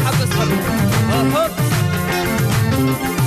اصحاب اصحاب آه، هوب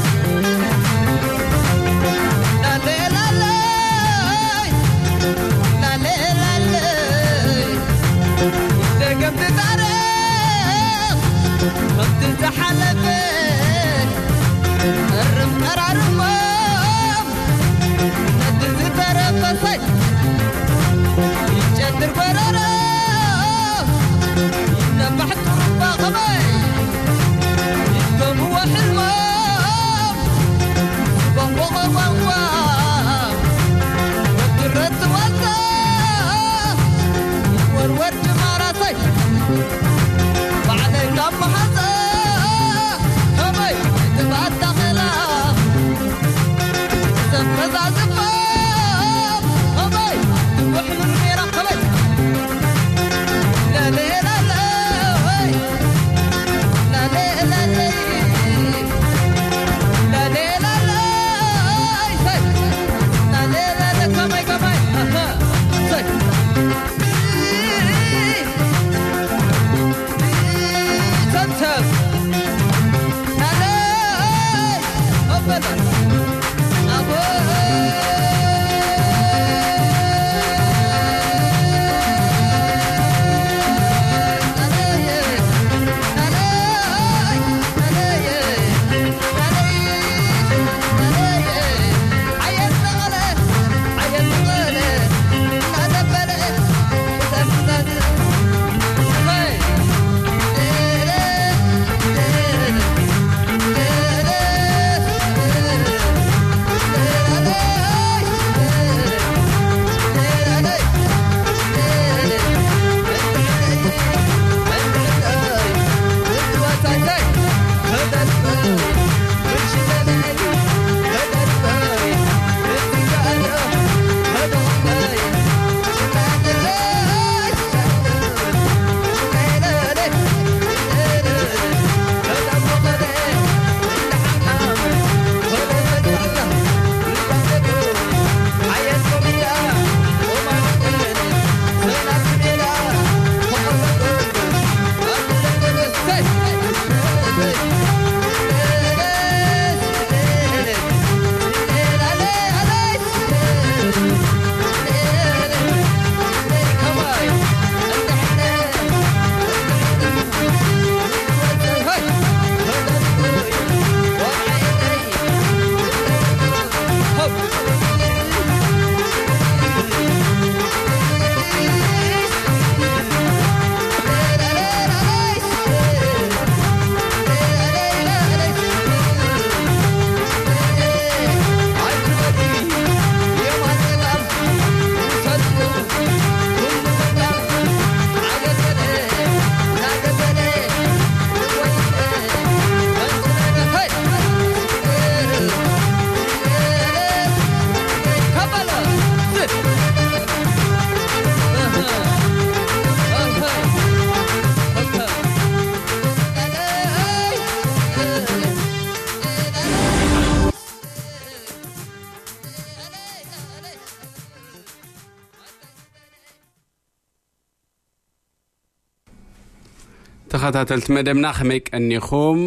ተኸታተልቲ መደብና ከመይ ቀኒኹም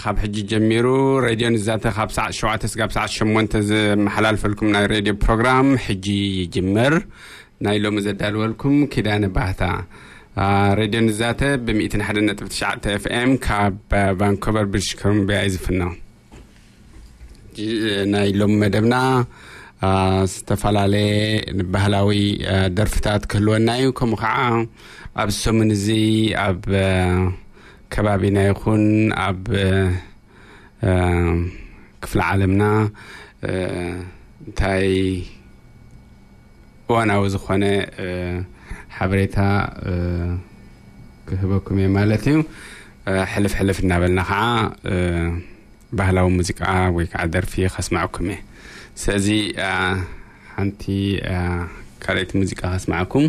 ካብ ሕጂ ጀሚሩ ሬድዮ ንዛተ ካብ ሰዕ 7 ስጋብ ሰዓት 8 ዝመሓላልፈልኩም ናይ ሬድዮ ፕሮግራም ሕጂ ይጅምር ናይ ሎሚ ዘዳልወልኩም ኪዳነ ባህታ ሬድዮ ንዛተ ብ101 ነጥብ 9 ኤፍኤም ካብ ቫንኮቨር ብሪሽ ኮሎምቢያ እዩ ዝፍኖ ናይ ሎሚ መደብና ዝተፈላለየ ባህላዊ ደርፍታት ክህልወና እዩ ከምኡ ከዓ ኣብዚ ሰሙን እዚ ኣብ ከባቢና ይኹን ኣብ ክፍሊ ዓለምና እንታይ እዋናዊ ዝኾነ ሓበሬታ ክህበኩም እየ ማለት እዩ ሕልፍ ሕልፍ እናበልና ከዓ ባህላዊ ሙዚቃ ወይ ከዓ ደርፊ ከስማዐኩም እየ ስለዚ ሓንቲ ካልኦት ሙዚቃ ከስማዐኩም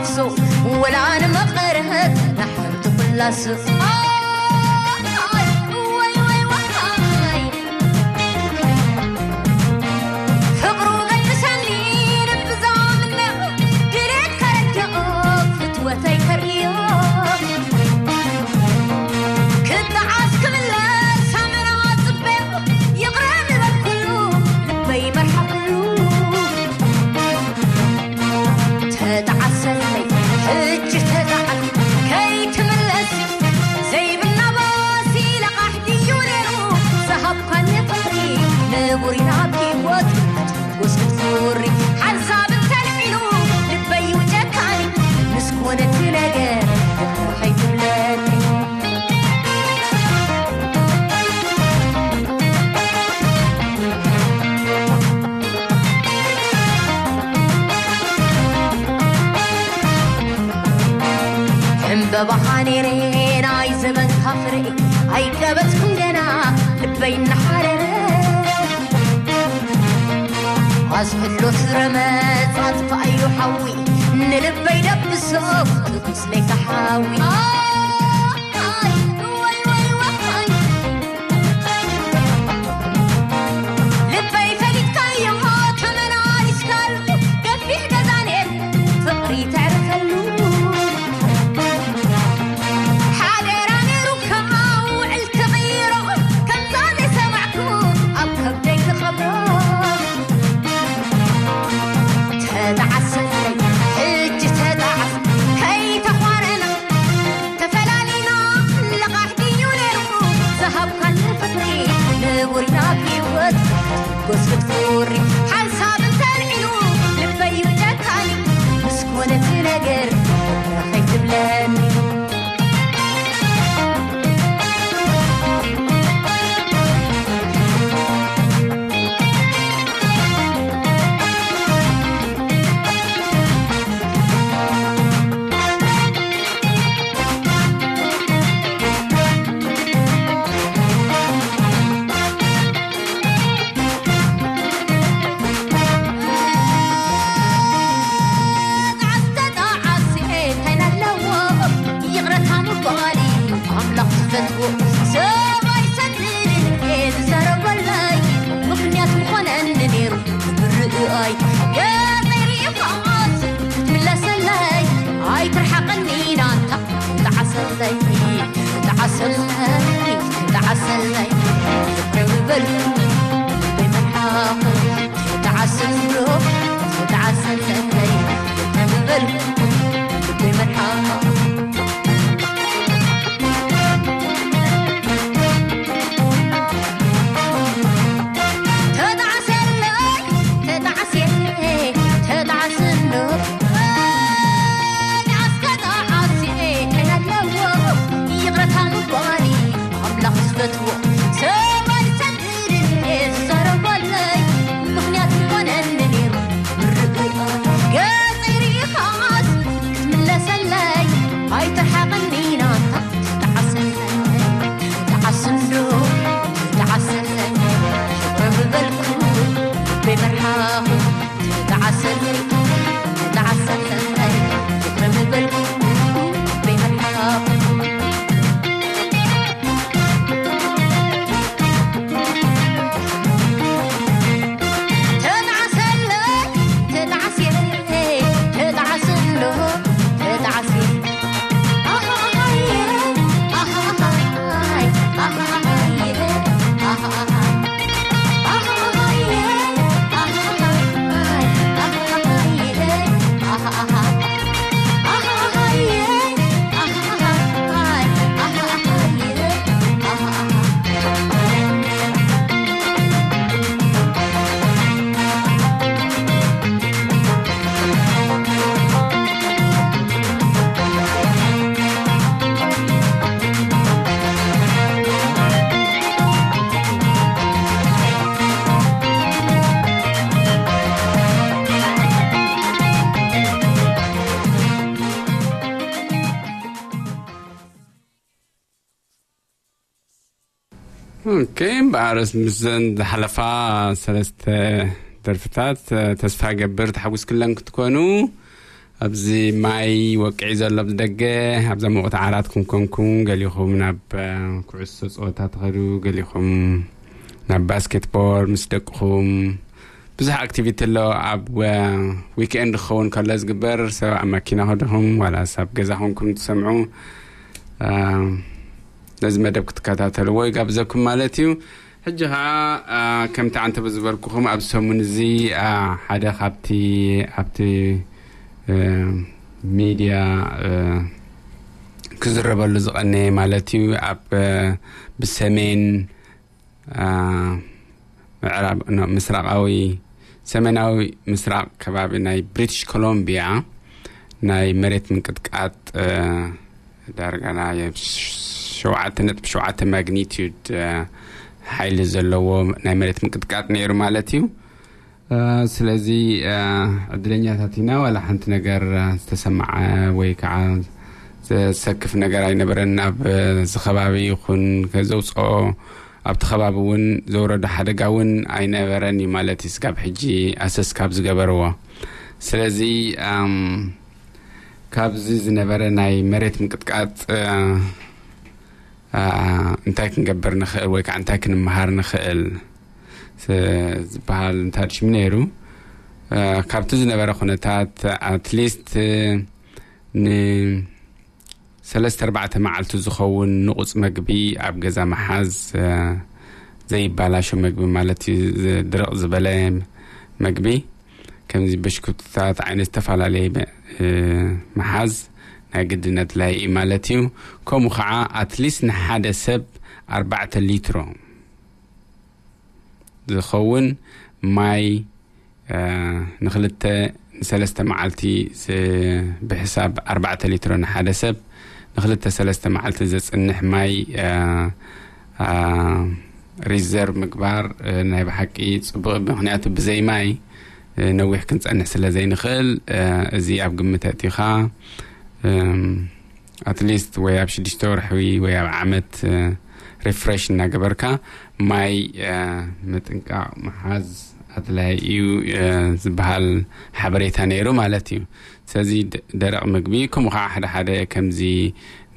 عطسو والعالم قرهك نحن طفل اللصق ኣስ ምስ ዝሓለፋ ሰለስተ ደርፍታት ተስፋ ገብር ተሓጉስ ክለን ክትኮኑ ኣብዚ ማይ ወቅዒ ዘሎ ኣዝደገ ኣብዛመቁቲ ዓራት ክንከንኩም ገሊኹም ናብ ኩዕዝሶ ፀወታ ተኸዱ ገሊኹም ናብ ባስኬትቦል ምስ ደቅኹም ብዙሕ ኣክቲቪቲ ኣሎ ኣብ ዊክንድ ክኸውን ከሎ ዝግበር ሰብ ኣ መኪና ክዲኹም ብ ገዛ ኹንኩም ትሰምዑ ነዚ መደብ ክትከታተሉዎይጋብዘኩም ማለት እዩ حجها كمتع انت بزبركم ابسمن زي حدا خبتي خبتي ميديا كزربل زقني مالتي اب بسمين مسرق مسرقاوي سمناوي مسرق كباب ناي بريتش كولومبيا ناي مريت من قدقات دارغنا شوعه نت بشوعه ماغنيتود آه ሓይሊ ዘለዎ ናይ መሬት ምቅጥቃጥ ነይሩ ማለት እዩ ስለዚ ዕድለኛታት ኢና ዋላ ሓንቲ ነገር ዝተሰማዐ ወይ ከዓ ዘሰክፍ ነገር ኣይነበረን ኣብዚ ከባቢ ይኹን ዘውፅኦ ኣብቲ ከባቢ እውን ዘውረዱ ሓደጋ እውን ኣይነበረን እዩ ማለት እዩ ስካብ ሕጂ ኣሰስ ካብ ዝገበርዎ ስለዚ ካብዚ ዝነበረ ናይ መሬት ምቅጥቃፅ እንታይ ክንገብር ንኽእል ወይ ከዓ እንታይ ክንምሃር ንኽእል ዝበሃል እንታድሽም ነይሩ ካብቲ ዝነበረ ኩነታት ኣትሊስት ንሰለስተ ኣርባዕተ መዓልቲ ዝኸውን ንቑፅ መግቢ ኣብ ገዛ መሓዝ ዘይባላሾ መግቢ ማለት እዩ ድርቕ ዝበለ መግቢ ከምዚ ብሽኩትታት ዓይነት ዝተፈላለየ መሓዝ ናይ ግድነት ላይ እዩ ማለት እዩ ከምኡ ከዓ ኣትሊስት ንሓደ ሰብ ኣርባዕተ ሊትሮ ዝኸውን ማይ ንክልተ ንሰለስተ መዓልቲ ብሕሳብ ኣርባዕተ ሊትሮ ንሓደ ሰብ ንክልተ ሰለስተ መዓልቲ ዘፅንሕ ማይ ሪዘርቭ ምግባር ናይ ብሓቂ ፅቡቅ ምክንያቱ ብዘይ ማይ ነዊሕ ክንፀንሕ ስለ ዘይንኽእል እዚ ኣብ ግምት ኣእቲኻ ኣትሊስት ወይ ኣብ ሽዱሽተ ወርሒ ወይ ኣብ ዓመት refresh እናገበርካ ማይ ምጥንቃቅ መሓዝ እዩ ዝበሃል ሓበሬታ ነይሩ ማለት እዩ ስለዚ ደረቕ ምግቢ ከምኡ ከዓ ሓደ ሓደ ከምዚ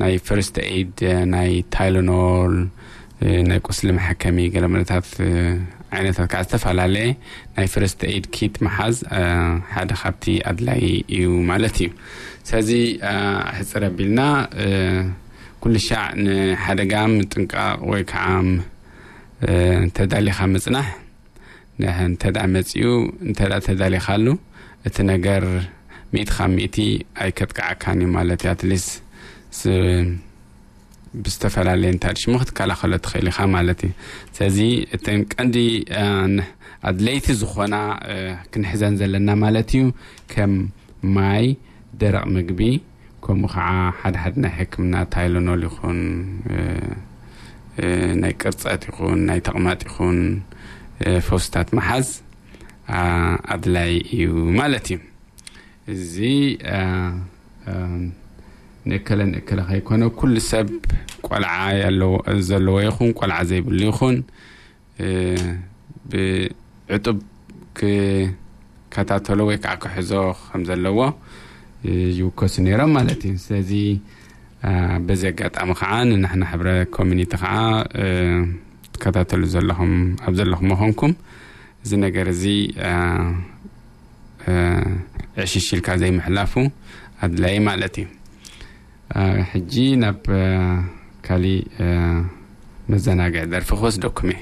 ናይ ፈርስት ኤድ ናይ ታይሎኖል ናይ ቁስሊ መሓከሚ ገለመለታት ዓይነታት ከ ዝተፈላለየ ናይ ፍረስተ ድ ክት መሓዝ ሓደ ካብቲ ኣድላይ እዩ ማለት እዩ ስዚ ሕፅር ኣቢልና ኩሉ ሻዕ ንሓደጋ ጥንቃቕ ወይ ከዓ ተዳሊኻ መፅናሕ ንተዳ መፅኡ እንተ ተዳሊኻሉ እቲ ነገር ሚኢትኻብ ምእቲ ኣይከጥቃዓካን እዩ ማለት እዩ ኣትሊስ ብዝተፈላለየ እንታይል ሽሙ ክትከላኸሎ ትኽእል ኢኻ ማለት እዩ ስለዚ እተን ቀንዲ ኣድለይቲ ዝኾና ክንሕዘን ዘለና ማለት እዩ ከም ማይ ደረቕ ምግቢ ከምኡ ከዓ ሓደ ሓደ ናይ ሕክምና ታይሎኖል ይኹን ናይ ቅርፀት ይኹን ናይ ተቕማጥ ይኹን ፈውስታት መሓዝ ኣድላይ እዩ ማለት እዩ እዚ ንእከለን ንእከለ ከይኮነ ኩሉ ሰብ ቆልዓ ዘለዎ ይኹን ቆልዓ ዘይብሉ ይኹን ብዕጡብ ክከታተሎ ወይ ከዓ ክሕዞ ከም ዘለዎ ይውከሱ ነይሮም ማለት እዩ ስለዚ በዚ ኣጋጣሚ ከዓ ንናሕና ሕብረ ኮሚኒቲ ከዓ ትከታተሉ ዘለኹም ኣብ ዘለኹም መኾንኩም እዚ ነገር እዚ ዕሽሽ ኢልካ ዘይምሕላፉ ኣድላይ ማለት እዩ حجي نب كالي መዘናግዒ قادر فخوز دوكمي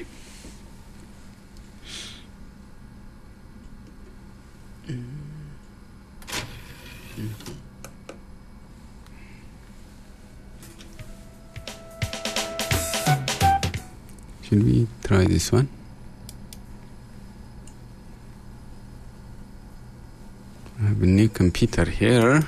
Should we try this one? I have a new computer here.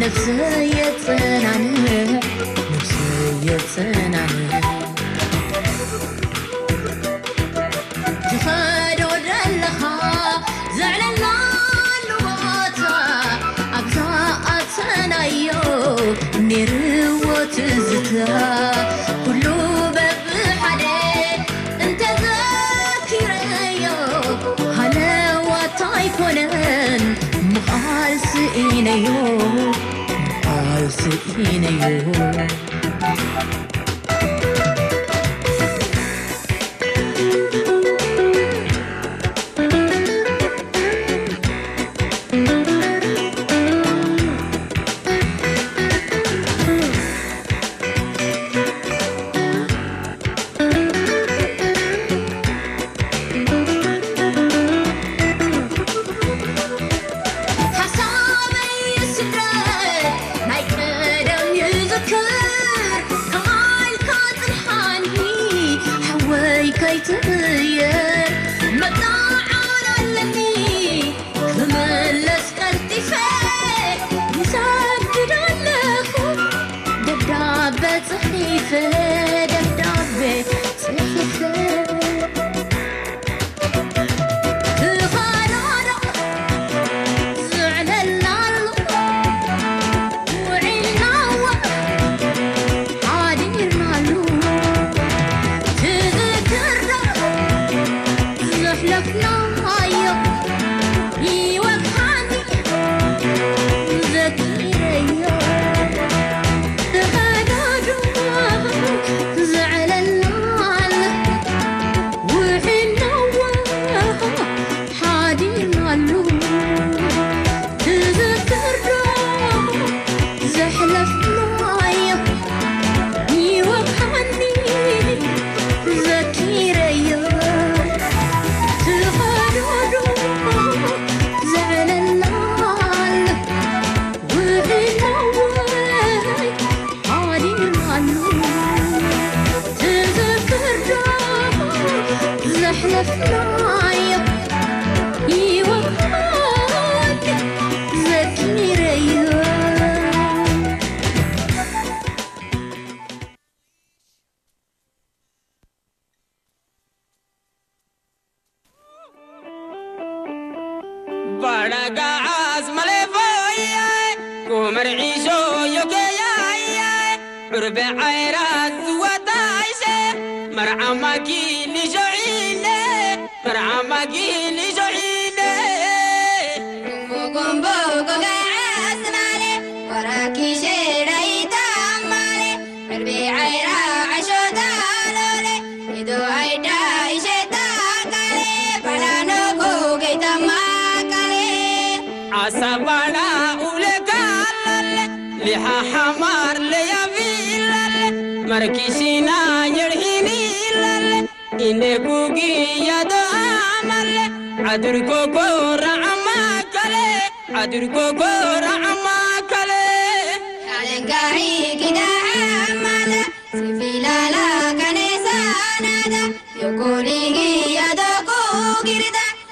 ነፍስ የጽናን ነፍስ የጽናን ትኸዶ ዘለኻ ልዋታ ኣብዛ ኣፀናዮ ነይርዎ ትዝታ இணையோ ஆசை இணையோ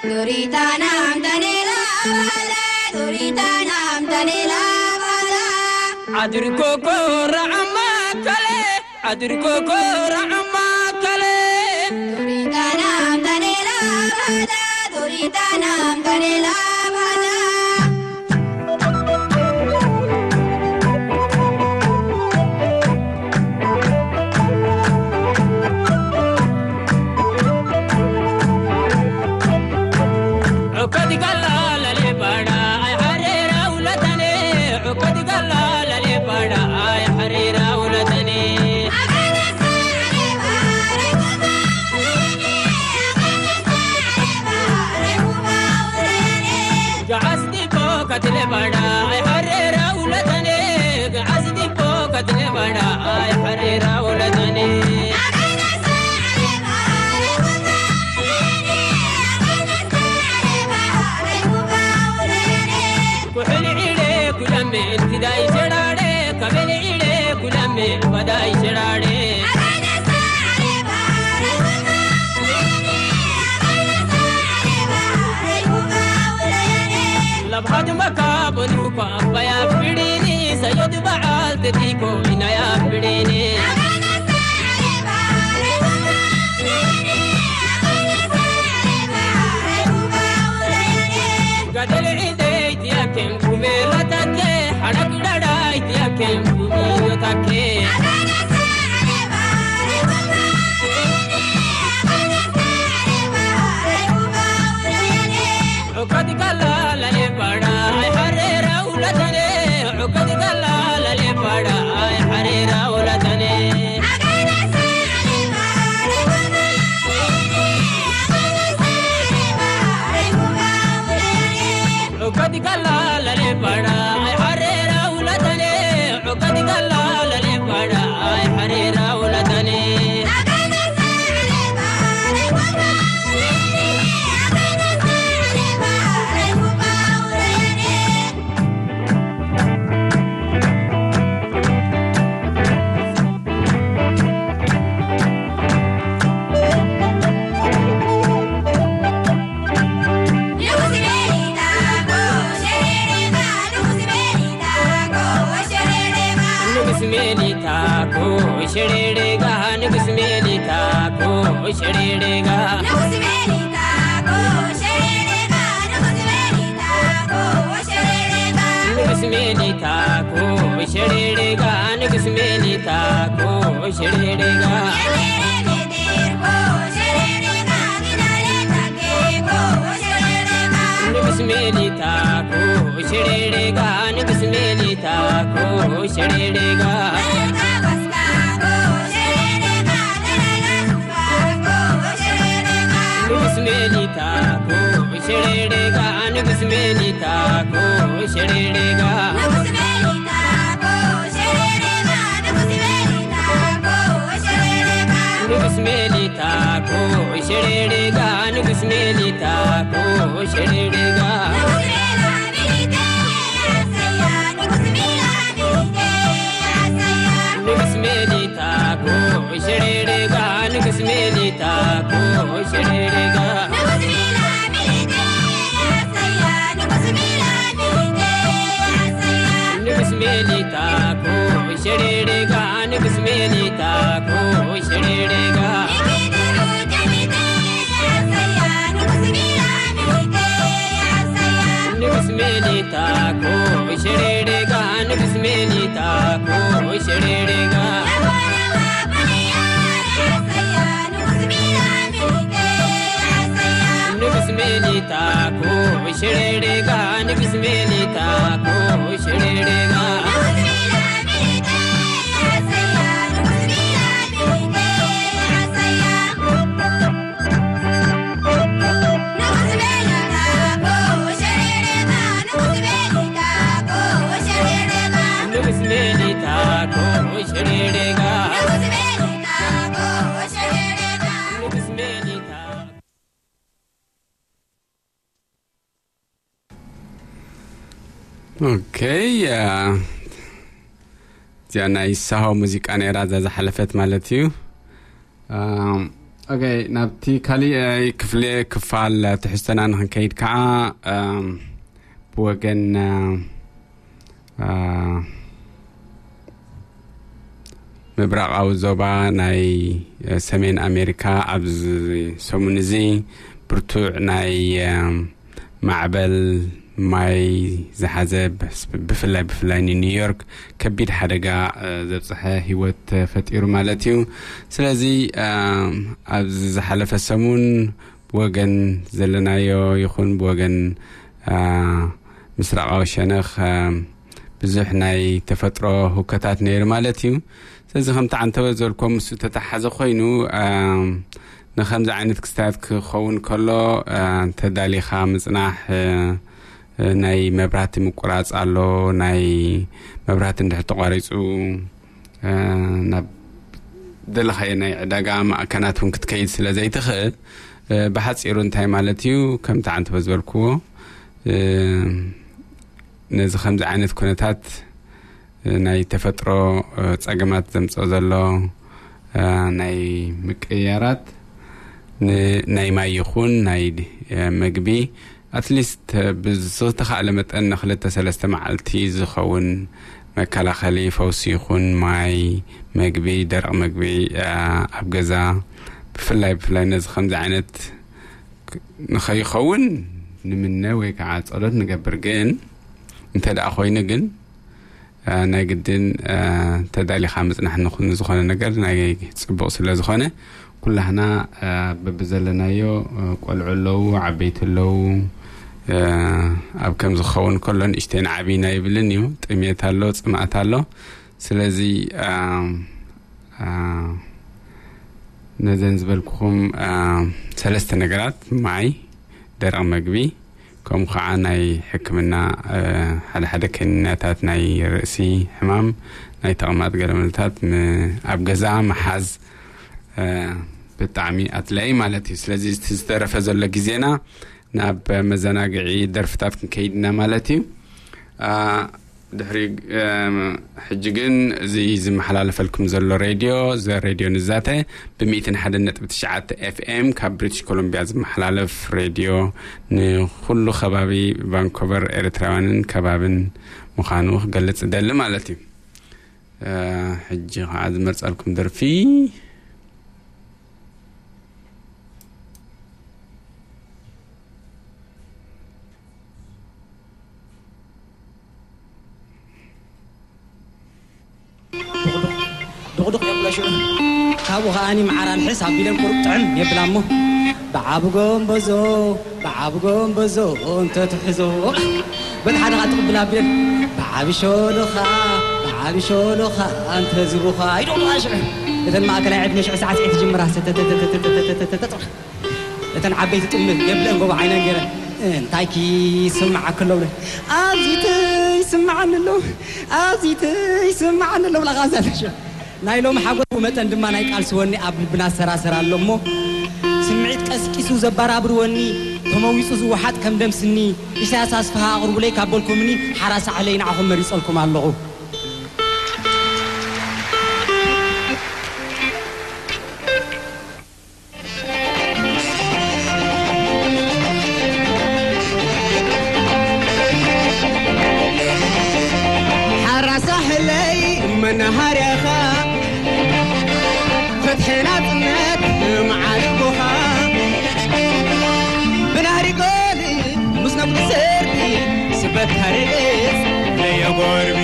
नुरिता नाम तने लावाला नुरिता नाम तने लावाला अदुर को को रहमा कले अदुर को को रहमा कले नुरिता नाम तने लावाला नुरिता नाम तने लावाला لبهاد مكاب نوبا بيا فريني سيد بعد da diko ina ya birni gadare ide itiya kem kume latate hadakurada itiya kem kume latate Shere ga, ani bismi ni ta ko shere ga. melita ko shirri ga nugus melita ko shirri ga Shri Rega, Shri Rega, Shri Rega, Shri Rega, Shri Rega, Shri Rega, Shri Rega, Shri Rega, Shri Rega, Shri Rega, Shri Rega, shirere ga bismillah ko shirere እዚኣ ናይ ሳሆ ሙዚቃ ነራ እዛ ዝሓለፈት ማለት እዩ ኦኬ ናብቲ ካሊእ ክፍሊ ክፋል ትሕዝቶና ንክንከይድ ከዓ ብወገን ምብራቃዊ ዞባ ናይ ሰሜን ኣሜሪካ ኣብዚ ሰሙን እዚ ብርቱዕ ናይ ማዕበል ማይ ዝሓዘ ብፍላይ ብፍላይ ንኒውዮርክ ከቢድ ሓደጋ ዘብፅሐ ሂወት ፈጢሩ ማለት እዩ ስለዚ ኣብዚ ዝሓለፈ ሰሙን ብወገን ዘለናዮ ይኹን ብወገን ምስራቃዊ ሸነኽ ብዙሕ ናይ ተፈጥሮ ህከታት ነይሩ ማለት እዩ ስለዚ ከምቲ ዓንተበ ዝበልኮም ምስ ተተሓሓዘ ኮይኑ ንከምዚ ዓይነት ክስታት ክኸውን ከሎ እንተዳሊኻ ምፅናሕ ናይ መብራህቲ ምቁራፅ ኣሎ ናይ መብራህቲ ንድሕ ተቋሪፁ ናብ ደለኸየ ናይ ዕዳጋ ማእከናት እውን ክትከይድ ስለ ዘይትኽእ ብሓፂሩ እንታይ ማለት እዩ ከም ታዓንትቦ ዝበልክዎ ነዚ ከምዚ ዓይነት ኩነታት ናይ ተፈጥሮ ፀገማት ዘምፅ ዘሎ ናይ ምቀያራት ናይ ማይ ይኹን ናይ መግቢ أتليست uh, بزغتخ على متأن خلتا سلاستا معلتي زخون مكالا خليفة وسيخون ماي مقبي درق مقبي أبقزا آه، بفلاي بفلاي نزخم زعنت نخيخون نمنا ويك عاد صلت نقبر قين انت لا أخوي نقن انا آه، قدن آه، تدالي خامس نحن نخون زخونة نقر ناقا تسبق سلا زخونة كل هنا ببزلنايو قلعو اللو عبيت اللو ኣብ ከም ዝኸውን ከሎን እሽተይን ዓብይና ይብልን እዩ ጥሜት ኣሎ ፅማእት ኣሎ ስለዚ ነዘን ዝበልክኹም ሰለስተ ነገራት ማይ ደረቕ መግቢ ከምኡ ከዓ ናይ ሕክምና ሓደ ሓደ ከኒናታት ናይ ርእሲ ሕማም ናይ ተቕማጥ ገለመልታት ኣብ ገዛ መሓዝ ብጣዕሚ ኣድላይ ማለት እዩ ስለዚ እቲ ዝተረፈ ዘሎ ግዜና ናብ መዘናግዒ ደርፊታት ክንከይድና ማለት እዩ ድሕሪ ሕጂ ግን እዚ ዝመሓላለፈልኩም ዘሎ ሬድዮ ዘ ሬድዮ ንዛተ ብ11ጥ9 ኤፍኤም ካብ ብሪትሽ ኮሎምቢያ ዝመሓላለፍ ሬድዮ ንኩሉ ከባቢ ቫንኮቨር ኤርትራውያንን ከባብን ምዃኑ ክገልጽ ደሊ ማለት እዩ ሕጂ ከዓ ዝመርፀልኩም ደርፊ أني معران حس هبيلن قرطعن يبلامو بعب قوم بزو بعب قوم بزو أنت تحزو بل حدا غاتق بلا بيلن بعب شولو خا بعب شولو خا أنت زبو خا يدو ماشع إذن ما أكل عيب نشع ساعة سعيت جمرا إذن عبيت تؤمن يبلن قوة عينان جيرن انتايكي سمع كلو لي أزيتي سمعن اللو أزيتي سمعن اللو لغازة شو ናይ ሎሚ ሓጎት መጠን ድማ ናይ ቃል ስወኒ ኣብ ልብና ሰራሰር ኣሎ እሞ ስምዒት ቀስቂሱ ዘባራብርወኒ ተመዊፁ ዝወሓጥ ከም ደምስኒ ኢሳያስ ኣስፋሃ ኣቕርቡለይ ካበልኩምኒ ሓራሳ ዕለይ ንዓኹም መሪፀልኩም ኣለኹ not bir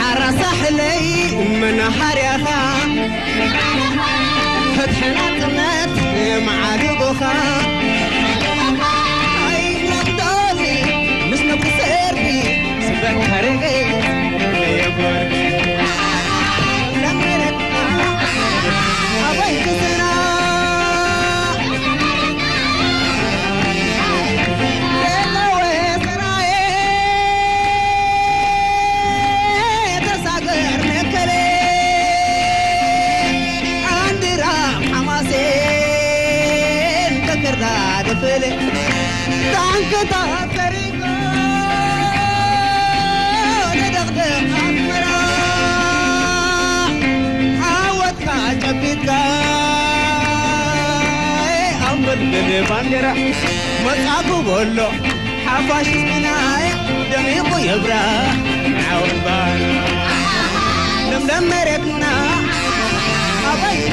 حرس حلي من حريخا فتح نقمت مع دبخا اي نقدري مش الفلك تنقطع طريقه ندغدغ عمره عاود كعجبتها أمر بالبندرة مصعب بولو حفاش مناي دميقو يبرى عاود بانا لمدمرتنا أبيض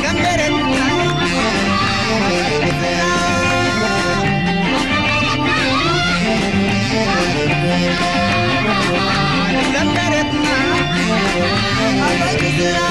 I like it.